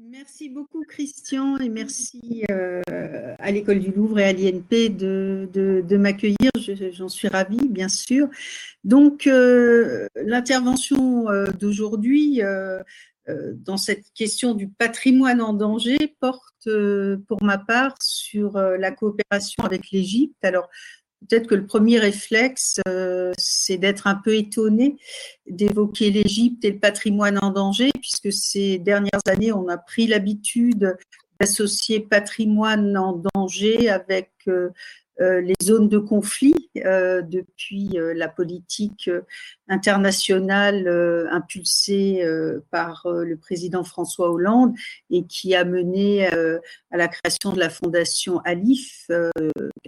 Merci beaucoup Christian et merci euh, à l'école du Louvre et à l'INP de, m'accueillir. J'en suis ravie, bien sûr. Donc, euh, l'intervention euh, d'aujourd'hui dans cette question du patrimoine en danger porte pour ma part sur la coopération avec l'Égypte. Alors, Peut-être que le premier réflexe, euh, c'est d'être un peu étonné d'évoquer l'Égypte et le patrimoine en danger, puisque ces dernières années, on a pris l'habitude d'associer patrimoine en danger avec euh, les zones de conflit euh, depuis euh, la politique internationale impulsée par le président François Hollande et qui a mené à la création de la fondation Alif, qu'un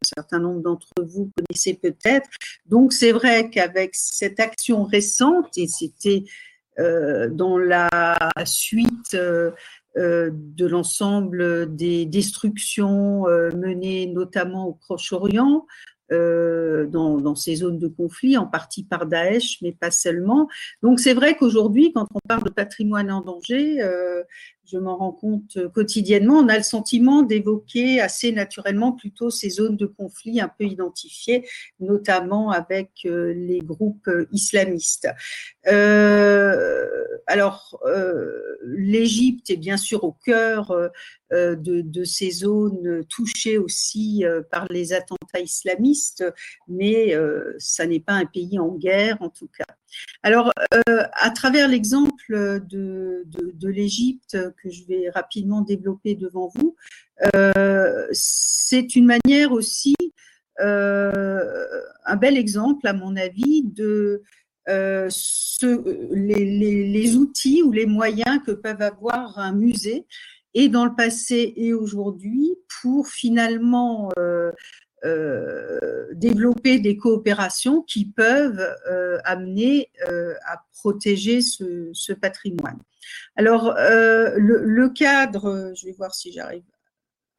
certain nombre d'entre vous connaissez peut-être. Donc c'est vrai qu'avec cette action récente, et c'était dans la suite euh, de l'ensemble des destructions euh, menées notamment au Proche-Orient, euh, dans, ces zones de conflit, en partie par Daesh, mais pas seulement. Donc c'est vrai qu'aujourd'hui, quand on parle de patrimoine en danger, je m'en rends compte quotidiennement, on a le sentiment d'évoquer assez naturellement plutôt ces zones de conflit un peu identifiées, notamment avec les groupes islamistes. alors, l'Égypte est bien sûr au cœur euh, de, ces zones touchées aussi euh, par les attentats islamistes, mais euh, ça n'est pas un pays en guerre en tout cas. Alors, à travers l'exemple de, l'Égypte que je vais rapidement développer devant vous, c'est une manière aussi, un bel exemple à mon avis, de les, outils ou les moyens que peuvent avoir un musée et dans le passé et aujourd'hui pour finalement euh, euh, développer des coopérations qui peuvent euh, amener à protéger ce, patrimoine. Alors, le, cadre, je vais voir si j'arrive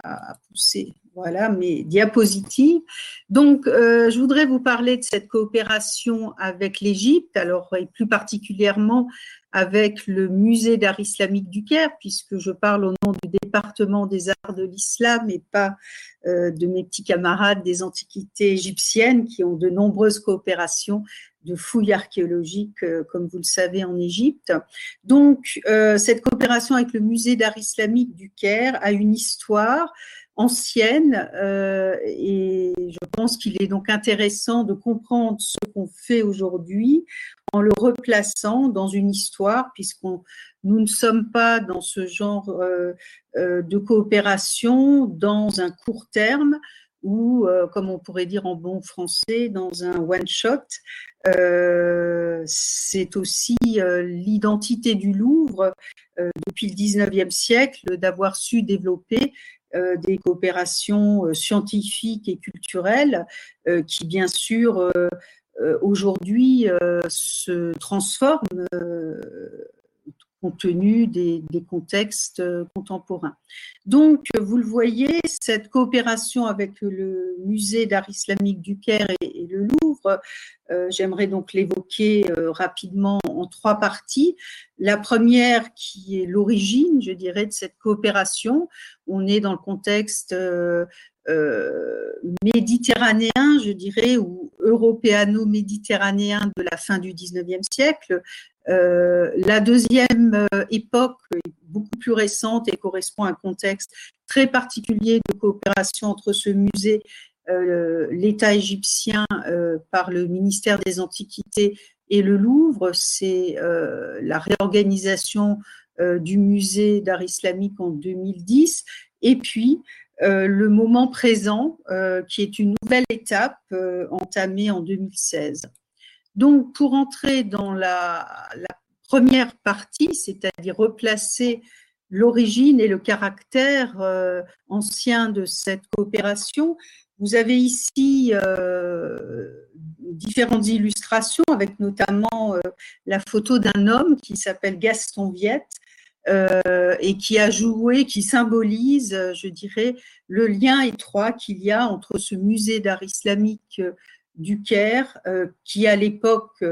à, pousser voilà mes diapositives. Donc, je voudrais vous parler de cette coopération avec l'Égypte, alors et plus particulièrement avec le musée d'art islamique du Caire, puisque je parle au nom du département des arts de l'islam et pas euh, de mes petits camarades des antiquités égyptiennes qui ont de nombreuses coopérations de fouilles archéologiques, euh, comme vous le savez, en Égypte. Donc, euh, cette coopération avec le musée d'art islamique du Caire a une histoire ancienne euh, et je pense qu'il est donc intéressant de comprendre ce qu'on fait aujourd'hui en le replaçant dans une histoire puisqu'on nous ne sommes pas dans ce genre euh, euh, de coopération dans un court terme ou, comme on pourrait dire en bon français, dans un one-shot. c'est aussi l'identité du Louvre depuis le 19e siècle d'avoir su développer euh, des coopérations euh, scientifiques et culturelles euh, qui, bien sûr, aujourd'hui se transforment compte tenu des, contextes contemporains. Donc, vous le voyez, cette coopération avec le musée d'art islamique du Caire et, le Louvre, j'aimerais donc l'évoquer rapidement en trois parties. La première qui est l'origine, je dirais, de cette coopération. On est dans le contexte euh, euh, méditerranéen, je dirais, ou européano-méditerranéen de la fin du 19e siècle. Euh, la deuxième époque beaucoup plus récente et correspond à un contexte très particulier de coopération entre ce musée l'État égyptien par le ministère des Antiquités et le Louvre, c'est euh, la réorganisation euh, du musée d'art islamique en 2010. Et puis, euh, le moment présent, qui est une nouvelle étape entamée en 2016. Donc, pour entrer dans la, la première partie, c'est-à-dire replacer l'origine et le caractère ancien de cette coopération, vous avez ici différentes illustrations, avec notamment euh, la photo d'un homme qui s'appelle Gaston Viette euh, et qui a joué, qui symbolise, euh, je dirais, le lien étroit qu'il y a entre ce musée d'art islamique du Caire, qui à l'époque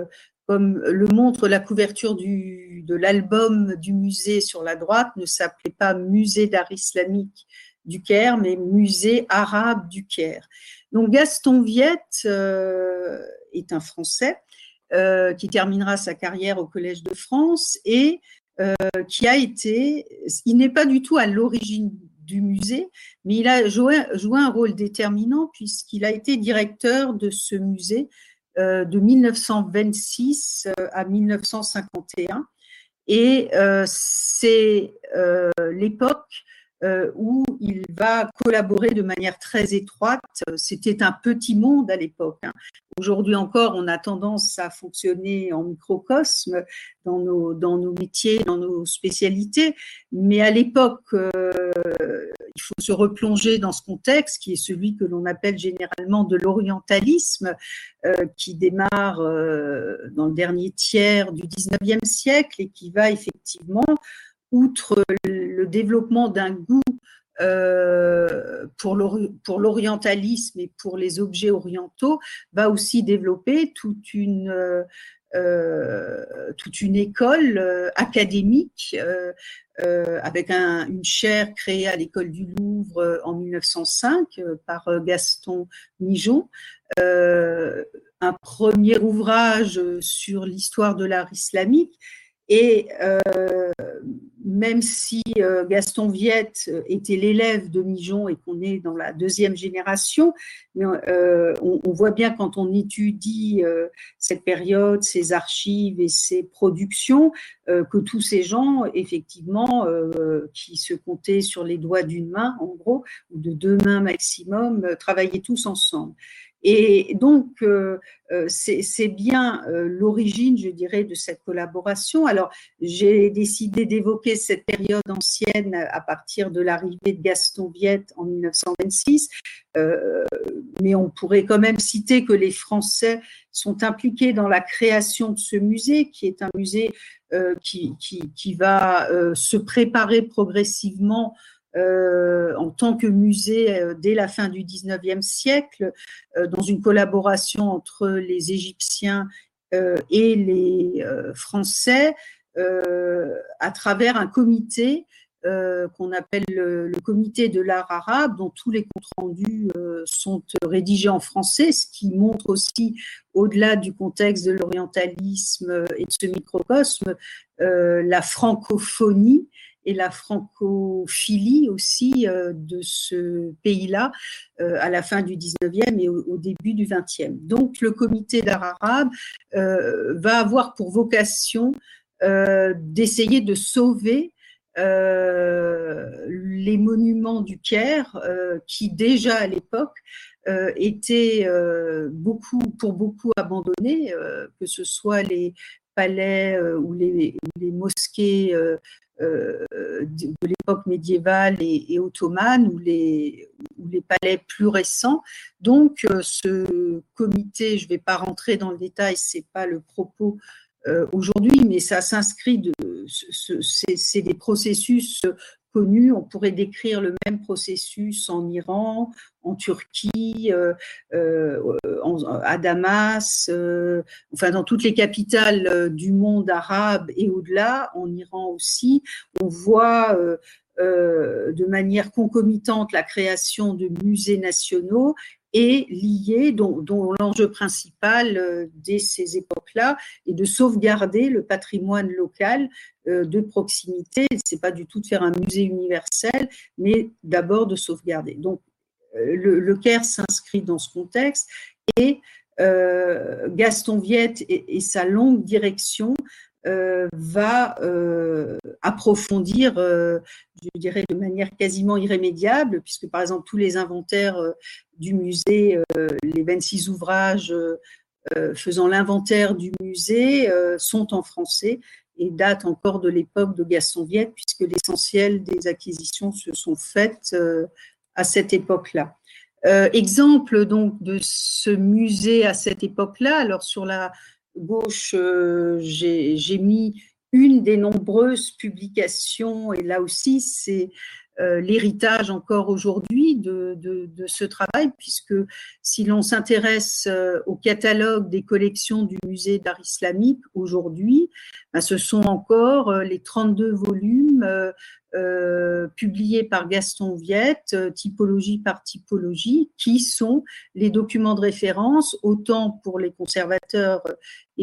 comme le montre la couverture de l'album du musée sur la droite, ne s'appelait pas Musée d'art islamique du Caire, mais Musée arabe du Caire. Donc Gaston Viette euh, est un Français euh, qui terminera sa carrière au Collège de France et euh, qui a été, il n'est pas du tout à l'origine du musée, mais il a joué, joué un rôle déterminant puisqu'il a été directeur de ce musée de 1926 à 1951. Et c'est l'époque euh, où il va collaborer de manière très étroite. C'était un petit monde à l'époque. Hein. Aujourd'hui encore, on a tendance à fonctionner en microcosme dans nos, dans nos métiers, dans nos spécialités, mais à l'époque, euh, il faut se replonger dans ce contexte qui est celui que l'on appelle généralement de l'orientalisme, euh, qui démarre dans le dernier tiers du 19e siècle et qui va effectivement outre le développement d'un goût euh, pour l'orientalisme et pour les objets orientaux, va aussi développer toute une, euh, école euh, académique avec une chaire créée à l'école du Louvre en 1905 par Gaston Mijon. un premier ouvrage sur l'histoire de l'art islamique et euh, même si euh, Gaston Viette était l'élève de Mijon et qu'on est dans la deuxième génération, euh, on, voit bien quand on étudie cette période, ses archives et ses productions, que tous ces gens, effectivement, qui se comptaient sur les doigts d'une main, en gros, ou de deux mains maximum, travaillaient tous ensemble. Et donc, euh, euh, c'est bien euh, l'origine, je dirais, de cette collaboration. Alors, j'ai décidé d'évoquer cette période ancienne à partir de l'arrivée de Gaston Viette en 1926, mais on pourrait quand même citer que les Français sont impliqués dans la création de ce musée, qui est un musée qui, qui, qui, va se préparer progressivement euh, en tant que musée euh, dès la fin du 19e siècle, euh, dans une collaboration entre les Égyptiens et les Français, à travers un comité qu'on appelle le, comité de l'art arabe, dont tous les comptes rendus sont rédigés en français, ce qui montre aussi, au-delà du contexte de l'orientalisme et de ce microcosme, la francophonie et la francophilie aussi euh, de ce pays-là euh, à la fin du 19e et au, début du 20e. Donc le comité d'art arabe euh, va avoir pour vocation d'essayer de sauver les monuments du Caire qui déjà à l'époque étaient beaucoup, pour beaucoup abandonnés, que ce soit les palais ou les, les mosquées de l'époque médiévale et, ottomane ou les, les palais plus récents. Donc, euh, ce comité, je ne vais pas rentrer dans le détail, c'est pas le propos euh, aujourd'hui, mais ça s'inscrit de, c'est des processus On pourrait décrire le même processus en Iran, en Turquie, euh, euh, à Damas, euh, enfin dans toutes les capitales du monde arabe et au-delà, en Iran aussi. On voit de manière concomitante la création de musées nationaux et liés, dont, l'enjeu principal dès ces époques-là est de sauvegarder le patrimoine local de proximité. C'est pas du tout de faire un musée universel, mais d'abord de sauvegarder. Donc euh, le, Caire s'inscrit dans ce contexte et euh, Gaston Viette et, sa longue direction euh, va approfondir, je dirais de manière quasiment irrémédiable, puisque par exemple tous les inventaires du musée, les 26 ouvrages faisant l'inventaire du musée sont en français et datent encore de l'époque de Gaston Viette, puisque l'essentiel des acquisitions se sont faites à cette époque-là. Euh, exemple donc de ce musée à cette époque-là. Alors sur la gauche, euh, j'ai mis une des nombreuses publications, et là aussi c'est euh, l'héritage encore aujourd'hui, de, ce travail, puisque si l'on s'intéresse euh, au catalogue des collections du musée d'art islamique aujourd'hui, ben, ce sont encore euh, les 32 volumes euh, publiés par Gaston Viette, typologie par typologie, qui sont les documents de référence, autant pour les conservateurs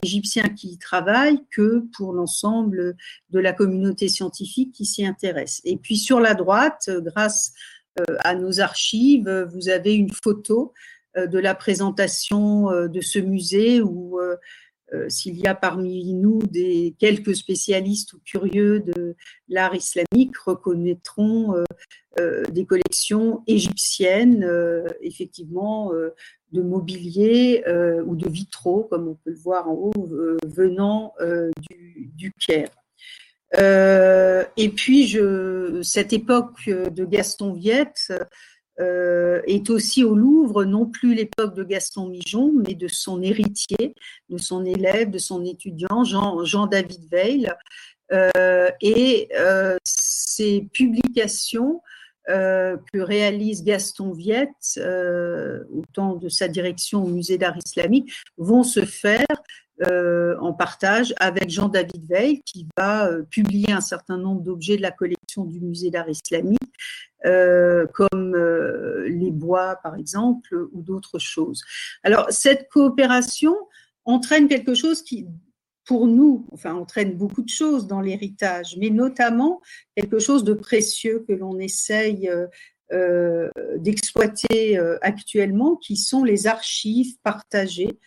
égyptiens qui y travaillent que pour l'ensemble de la communauté scientifique qui s'y intéresse. Et puis sur la droite, grâce euh, à nos archives, vous avez une photo euh, de la présentation euh, de ce musée où s'il y a parmi nous des quelques spécialistes ou curieux de l'art islamique reconnaîtront des collections égyptiennes, effectivement, de mobilier ou de vitraux, comme on peut le voir en haut, venant du Caire. Euh, et puis, je, cette époque de Gaston Viette euh, est aussi au Louvre, non plus l'époque de Gaston Mijon, mais de son héritier, de son élève, de son étudiant, Jean, Jean David Veil. Euh, et ces publications que réalise Gaston Viette au temps de sa direction au musée d'art islamique vont se faire euh, en partage avec Jean-David Veil, qui va euh, publier un certain nombre d'objets de la collection du musée d'art islamique, euh, comme les bois, par exemple, ou d'autres choses. Alors, cette coopération entraîne quelque chose qui, pour nous, enfin, entraîne beaucoup de choses dans l'héritage, mais notamment quelque chose de précieux que l'on essaye d'exploiter actuellement, qui sont les archives partagées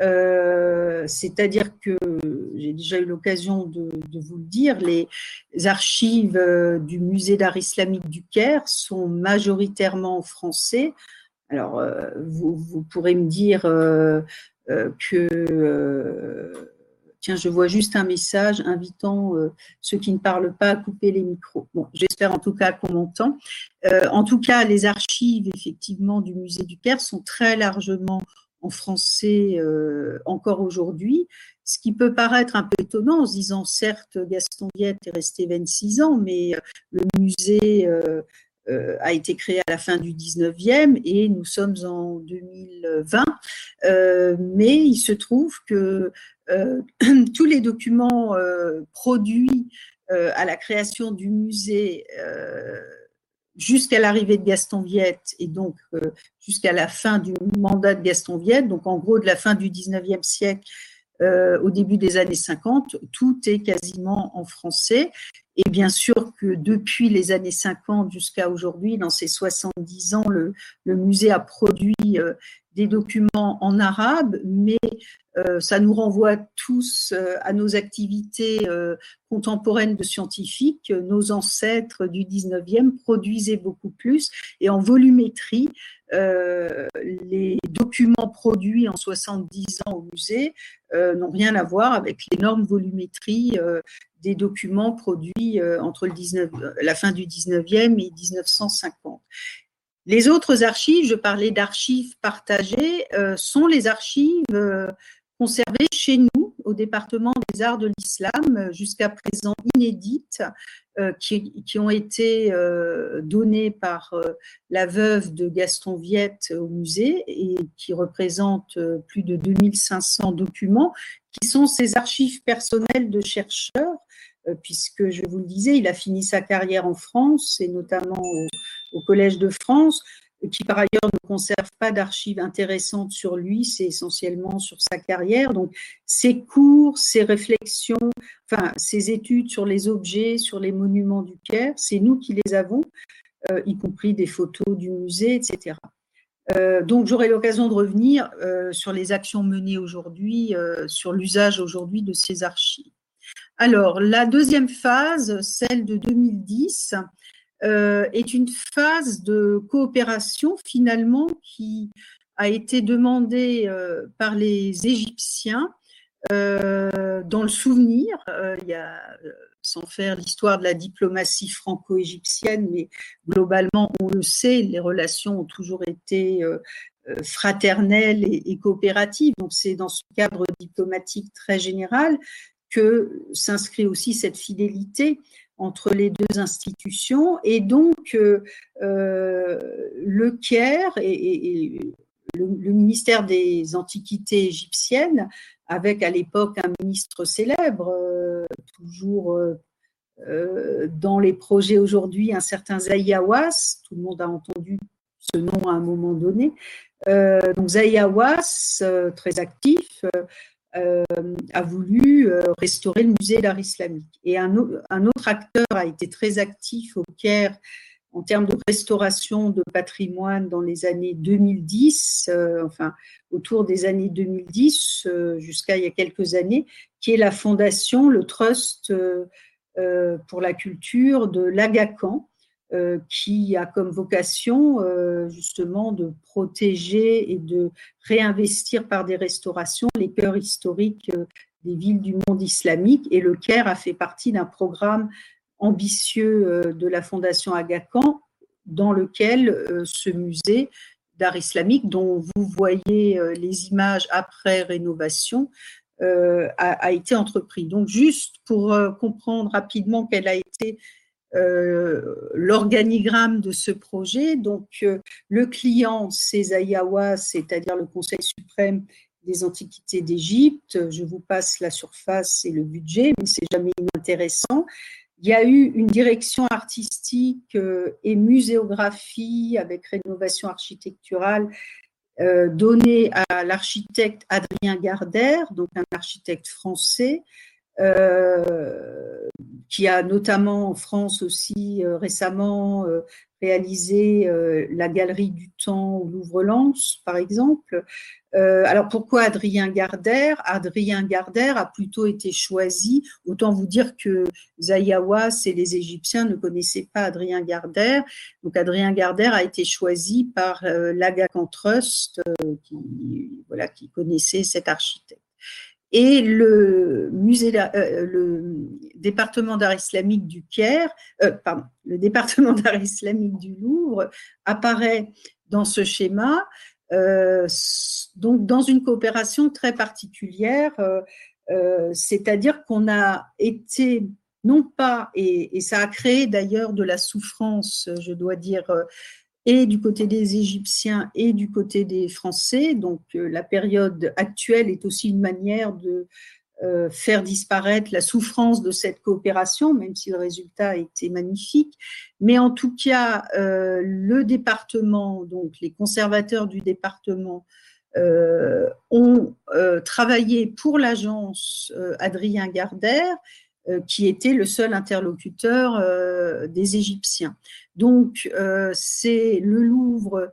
euh, c'est-à-dire que j'ai déjà eu l'occasion de, vous le dire, les archives euh, du musée d'art islamique du Caire sont majoritairement français. Alors, euh, vous, pourrez me dire que, je vois juste un message invitant ceux qui ne parlent pas à couper les micros. Bon, j'espère en tout cas qu'on m'entend. en tout cas, les archives, effectivement, du musée du Caire sont très largement en français euh, encore aujourd'hui, ce qui peut paraître un peu étonnant en se disant certes Gaston Viette est resté 26 ans, mais euh, le musée euh, a été créé à la fin du 19e et nous sommes en 2020, mais il se trouve que tous les documents produits à la création du musée jusqu'à l'arrivée de Gaston Viette et donc euh, jusqu'à la fin du mandat de Gaston Viette, donc en gros de la fin du 19e siècle euh, au début des années 50, tout est quasiment en français. Et bien sûr que depuis les années 50 jusqu'à aujourd'hui, dans ces 70 ans, le, musée a produit euh, des documents en arabe, mais euh, ça nous renvoie tous à nos activités contemporaines de scientifiques. Nos ancêtres du 19e produisaient beaucoup plus et en volumétrie, les documents produits en 70 ans au musée n'ont rien à voir avec l'énorme volumétrie des documents produits entre le 19, la fin du 19e et 1950. Les autres archives, je parlais d'archives partagées, euh, sont les archives euh, conservées chez nous au département des arts de l'islam, jusqu'à présent inédites, euh, qui, ont été données par la veuve de Gaston Viette au musée et qui représentent plus de 2500 documents, qui sont ces archives personnelles de chercheurs puisque je vous le disais, il a fini sa carrière en France et notamment au Collège de France, qui par ailleurs ne conserve pas d'archives intéressantes sur lui, c'est essentiellement sur sa carrière. Donc, ses cours, ses réflexions, enfin, ses études sur les objets, sur les monuments du Caire, c'est nous qui les avons, euh, y compris des photos du musée, etc. Euh, donc, j'aurai l'occasion de revenir euh, sur les actions menées aujourd'hui, sur l'usage aujourd'hui de ces archives. Alors, la deuxième phase, celle de 2010, euh, est une phase de coopération finalement qui a été demandée euh, par les Égyptiens euh, dans le souvenir. il y a, sans faire l'histoire de la diplomatie franco-égyptienne, mais globalement, on le sait, les relations ont toujours été fraternelles et coopératives. Donc c'est dans ce cadre diplomatique très général que s'inscrit aussi cette fidélité entre les deux institutions. Et donc, le Caire et, le, ministère des Antiquités égyptiennes, avec à l'époque un ministre célèbre, toujours dans les projets aujourd'hui, un certain Zayawas, tout le monde a entendu ce nom à un moment donné. donc Zayawas, très actif, euh, a voulu euh, restaurer le musée d'art islamique. Et un, autre acteur a été très actif au Caire en termes de restauration de patrimoine dans les années 2010, euh, enfin autour des années 2010 jusqu'à il y a quelques années, qui est la fondation, le Trust pour la culture de l'Agacan, euh, qui a comme vocation euh, justement de protéger et de réinvestir par des restaurations les cœurs historiques euh, des villes du monde islamique. Et le Caire a fait partie d'un programme ambitieux de la Fondation Aga Khan dans lequel ce musée d'art islamique, dont vous voyez les images après rénovation, a, a, été entrepris. Donc juste pour comprendre rapidement quelle a été euh, l'organigramme de ce projet. Donc, euh, le client, c'est Zayawa, c'est-à-dire le Conseil suprême des antiquités d'Égypte. Je vous passe la surface et le budget, mais c'est jamais inintéressant. Il y a eu une direction artistique euh, et muséographie avec rénovation architecturale donnée à l'architecte Adrien Gardère, donc un architecte français, qui a notamment en France aussi euh, récemment euh, réalisé la Galerie du Temps ou Louvre-Lens, par exemple. alors pourquoi Adrien Gardère? Adrien Gardère a plutôt été choisi. Autant vous dire que Zayawas et les Égyptiens ne connaissaient pas Adrien Gardère. Donc Adrien Gardère a été choisi par l'Aga Trust, qui connaissait cet architecte. Et le musée, euh, le département d'art islamique du Caire, euh, pardon, le département d'art islamique du Louvre apparaît dans ce schéma, euh, donc dans une coopération très particulière, c'est-à-dire qu'on a été non pas, et, et ça a créé d'ailleurs de la souffrance, je dois dire, et du côté des Égyptiens et du côté des Français. Donc euh, la période actuelle est aussi une manière de euh, faire disparaître la souffrance de cette coopération, même si le résultat était magnifique. Mais en tout cas, euh, le département, donc les conservateurs du département, ont travaillé pour l'agence Adrien Gardère qui était le seul interlocuteur euh, des Égyptiens. Donc, euh, c'est le Louvre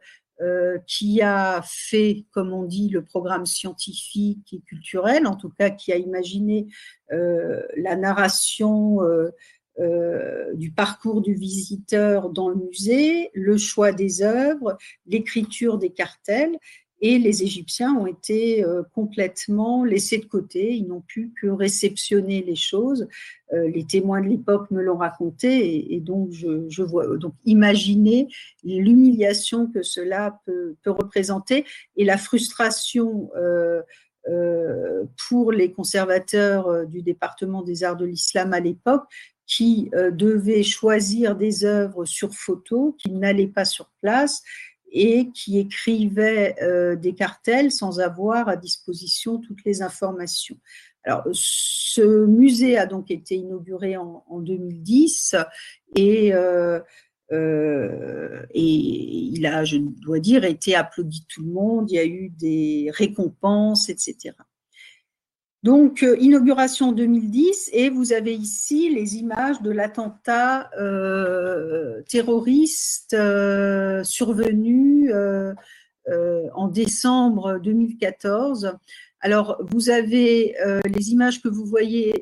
qui a fait, comme on dit, le programme scientifique et culturel, en tout cas qui a imaginé la narration du parcours du visiteur dans le musée, le choix des œuvres, l'écriture des cartels, et les Égyptiens ont été euh, complètement laissés de côté. Ils n'ont pu que réceptionner les choses. Euh, les témoins de l'époque me l'ont raconté, et, donc je, vois. Donc imaginez l'humiliation que cela peut, représenter et la frustration. Euh, pour les conservateurs du département des arts de l'islam à l'époque, qui devaient choisir des œuvres sur photo, qui n'allaient pas sur place et qui écrivait euh, des cartels sans avoir à disposition toutes les informations. Alors, ce musée a donc été inauguré en, 2010 et, euh, euh, et il a, je dois dire, été applaudi de tout le monde. Il y a eu des récompenses, etc. Donc, euh, inauguration 2010, et vous avez ici les images de l'attentat euh, terroriste euh, survenu en décembre 2014. Alors, vous avez les images que vous voyez,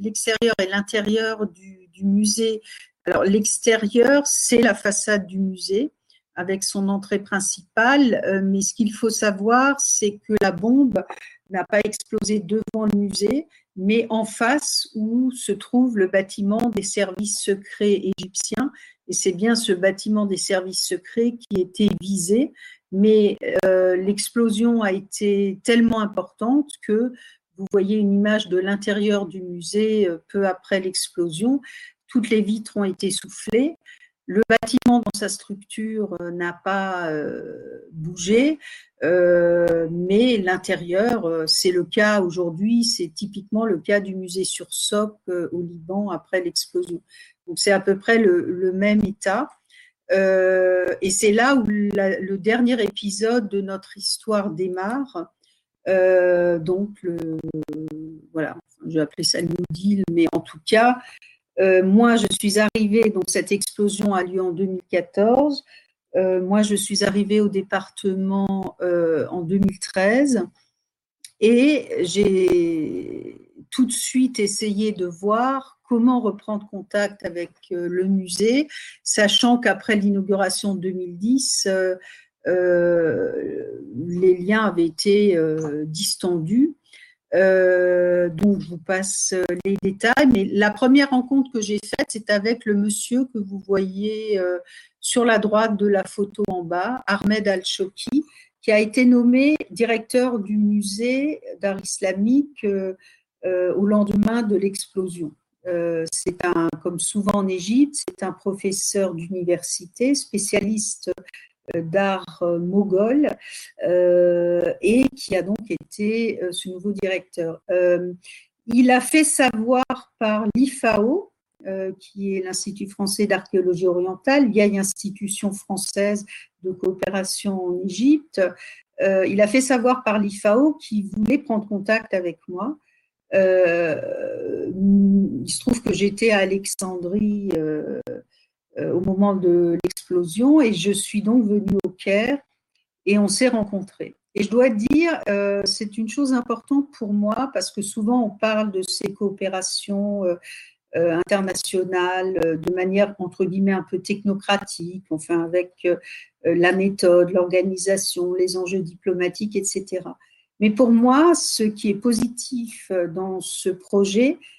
l'extérieur et l'intérieur du, du, musée. Alors, l'extérieur, c'est la façade du musée avec son entrée principale, mais ce qu'il faut savoir, c'est que la bombe n'a pas explosé devant le musée, mais en face où se trouve le bâtiment des services secrets égyptiens. Et c'est bien ce bâtiment des services secrets qui était visé, mais euh, l'explosion a été tellement importante que vous voyez une image de l'intérieur du musée euh, peu après l'explosion. toutes les vitres ont été soufflées. Le bâtiment dans sa structure euh, n'a pas euh, bougé, euh, mais l'intérieur, c'est le cas aujourd'hui, c'est typiquement le cas du musée sur Soc au Liban après l'explosion. Donc c'est à peu près le, même état. et c'est là où le dernier épisode de notre histoire démarre. donc, le, voilà, je vais appeler ça le New Deal, mais en tout cas, euh, moi, je suis arrivée, donc cette explosion a lieu en 2014. Euh, moi, je suis arrivée au département euh, en 2013 et j'ai tout de suite essayé de voir comment reprendre contact avec le musée, sachant qu'après l'inauguration 2010, les liens avaient été distendus. Euh, donc, je vous passe euh, les détails. Mais la première rencontre que j'ai faite, c'est avec le monsieur que vous voyez euh, sur la droite de la photo en bas, Ahmed Al-Shoki, qui a été nommé directeur du musée d'art islamique au lendemain de l'explosion. c'est un, comme souvent en Égypte, c'est un professeur d'université, spécialiste euh, d'art euh, mogol euh, et qui a donc été ce nouveau directeur. il a fait savoir par l'IFAO, qui est l'Institut français d'archéologie orientale, vieille institution française de coopération en Égypte. il a fait savoir par l'IFAO qu'il voulait prendre contact avec moi. il se trouve que j'étais à Alexandrie euh, au moment de l'explosion et je suis donc venue au Caire et on s'est rencontrés. Et je dois dire, euh, c'est une chose importante pour moi parce que souvent on parle de ces coopérations euh, internationales de manière entre guillemets un peu technocratique, enfin avec la méthode, l'organisation, les enjeux diplomatiques, etc. Mais pour moi, ce qui est positif dans ce projet, euh,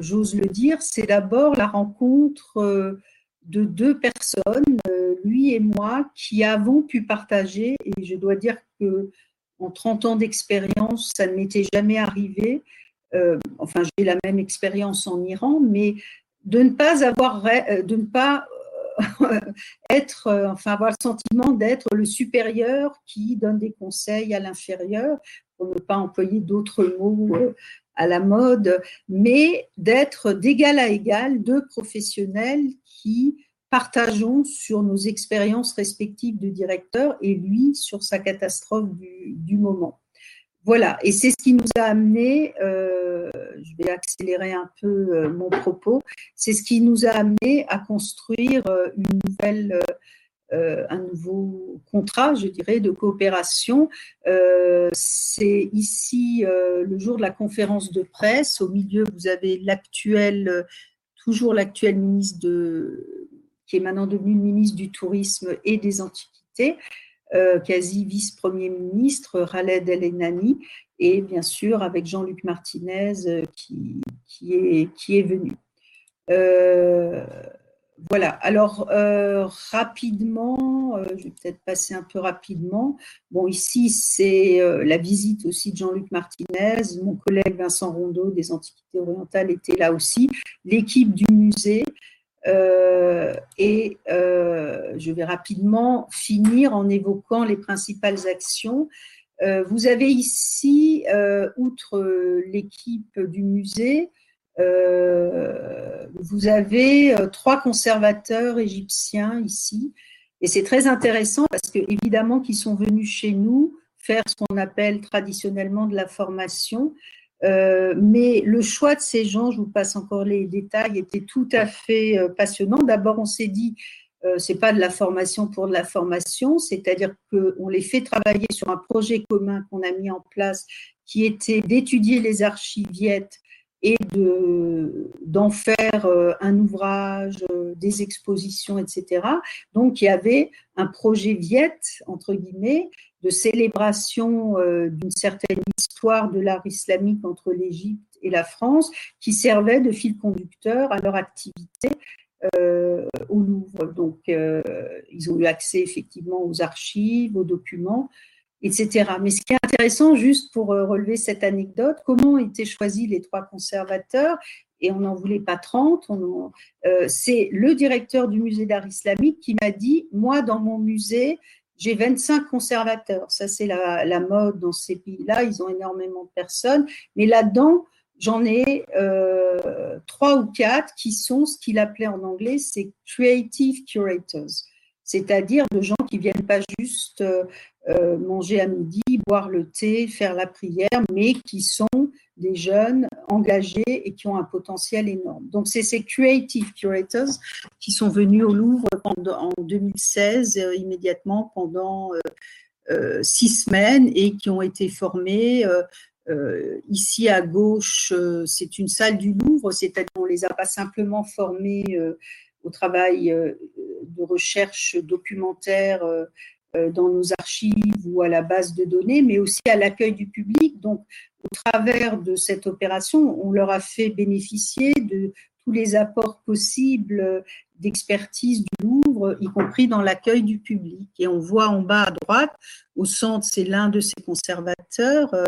j'ose le dire, c'est d'abord la rencontre euh, de deux personnes, euh, lui et moi, qui avons pu partager, et je dois dire que en 30 ans d'expérience, ça ne m'était jamais arrivé. enfin, j'ai la même expérience en Iran, mais de ne pas avoir, de ne pas être, enfin, avoir le sentiment d'être le supérieur qui donne des conseils à l'inférieur, pour ne pas employer d'autres mots à la mode, mais d'être d'égal à égal deux professionnels qui partageons sur nos expériences respectives de directeur et lui sur sa catastrophe du, moment. Voilà, et c'est ce qui nous a amené, euh, je vais accélérer un peu euh, mon propos, c'est ce qui nous a amené à construire euh, une nouvelle un nouveau contrat, je dirais, de coopération. Euh, c'est ici euh, le jour de la conférence de presse. Au milieu, vous avez l'actuel, toujours l'actuel ministre qui est maintenant devenu ministre du Tourisme et des Antiquités, quasi vice-premier ministre, Khaled El Enani, et bien sûr avec Jean-Luc Martinez qui est venu. Voilà, alors euh, rapidement, euh, je vais peut-être passer un peu rapidement. Bon, ici, c'est euh, la visite aussi de Jean-Luc Martinez. Mon collègue Vincent Rondeau des Antiquités orientales était là aussi. L'équipe du musée. et je vais rapidement finir en évoquant les principales actions. vous avez ici, outre l'équipe du musée, vous avez euh, trois conservateurs égyptiens ici, et c'est très intéressant parce que évidemment qu'ils sont venus chez nous faire ce qu'on appelle traditionnellement de la formation, euh, mais le choix de ces gens, je vous passe encore les détails, était tout à fait passionnant. D'abord, on s'est dit, euh, c'est pas de la formation pour de la formation, c'est-à-dire qu'on les fait travailler sur un projet commun qu'on a mis en place, qui était d'étudier les archiviettes et d'en faire euh, un ouvrage, euh, des expositions, etc. Donc, il y avait un projet Viette, entre guillemets, de célébration euh, d'une certaine histoire de l'art islamique entre l'Égypte et la France, qui servait de fil conducteur à leur activité au Louvre. Donc, ils ont eu accès effectivement aux archives, aux documents, etc. Mais ce qui est intéressant, juste pour euh, relever cette anecdote, comment ont été choisis les trois conservateurs et on n'en voulait pas 30. c'est le directeur du musée d'art islamique qui m'a dit, moi, dans mon musée, j'ai 25 conservateurs. Ça, c'est la, mode dans ces pays-là. Ils ont énormément de personnes. Mais là-dedans, j'en ai euh, trois ou quatre qui sont ce qu'il appelait en anglais, c'est creative curators. C'est-à-dire de gens qui viennent pas juste euh, manger à midi, boire le thé, faire la prière, mais qui sont des jeunes engagés et qui ont un potentiel énorme. Donc, c'est ces creative curators qui sont venus au Louvre en 2016, euh, immédiatement pendant euh, six semaines et qui ont été formés. ici à gauche, c'est une salle du Louvre, c'est-à-dire qu'on les a pas simplement formés au travail de recherche documentaire dans nos archives ou à la base de données, mais aussi à l'accueil du public. Donc, au travers de cette opération, on leur a fait bénéficier de tous les apports possibles d'expertise du Louvre, y compris dans l'accueil du public. Et on voit en bas à droite, au centre, c'est l'un de ces conservateurs, euh, euh,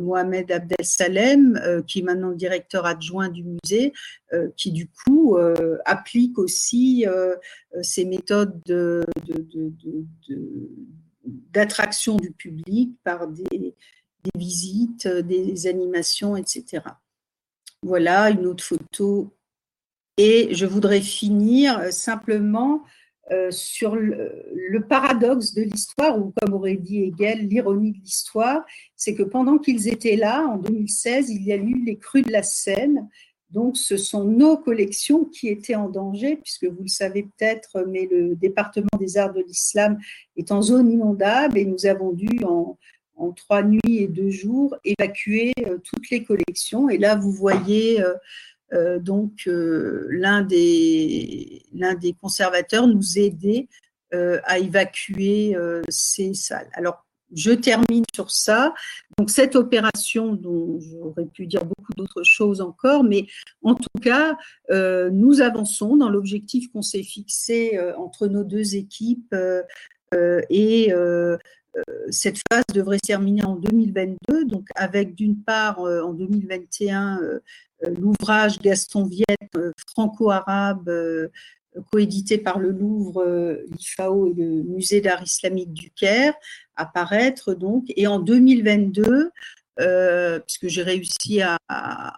Mohamed Abdel Salem, euh, qui est maintenant directeur adjoint du musée, euh, qui du coup applique aussi ces méthodes d'attraction du public par des, visites, des animations, etc. Voilà une autre photo. Et je voudrais finir simplement euh, sur le, paradoxe de l'histoire, ou comme aurait dit Hegel, l'ironie de l'histoire, c'est que pendant qu'ils étaient là, en 2016, il y a eu les crues de la Seine. Donc, ce sont nos collections qui étaient en danger, puisque vous le savez peut-être, mais le département des arts de l'islam est en zone inondable et nous avons dû en, trois nuits et deux jours évacuer euh, toutes les collections. Et là, vous voyez euh, euh, donc, euh, l'un des, des conservateurs nous aidait euh, à évacuer ces salles. Alors, je termine sur ça. Donc, cette opération, dont j'aurais pu dire beaucoup d'autres choses encore, mais en tout cas, nous avançons dans l'objectif qu'on s'est fixé entre nos deux équipes et cette phase devrait se terminer en 2022, donc avec d'une part en 2021 euh, l'ouvrage Gaston Viette, euh, franco-arabe, euh, coédité par le Louvre, l'IFAO et le Musée d'art islamique du Caire, apparaître donc. Et en 2022, puisque j'ai réussi à,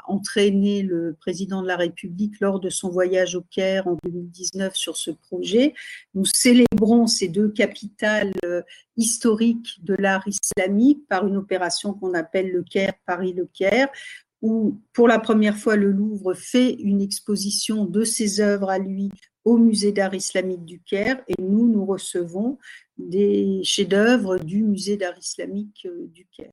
entraîner le président de la République lors de son voyage au Caire en 2019 sur ce projet. Nous célébrons ces deux capitales historiques de l'art islamique par une opération qu'on appelle le Caire Paris-Le Caire, où pour la première fois le Louvre fait une exposition de ses œuvres à lui au musée d'art islamique du Caire et nous, nous recevons des chefs-d'œuvre du musée d'art islamique euh, du Caire.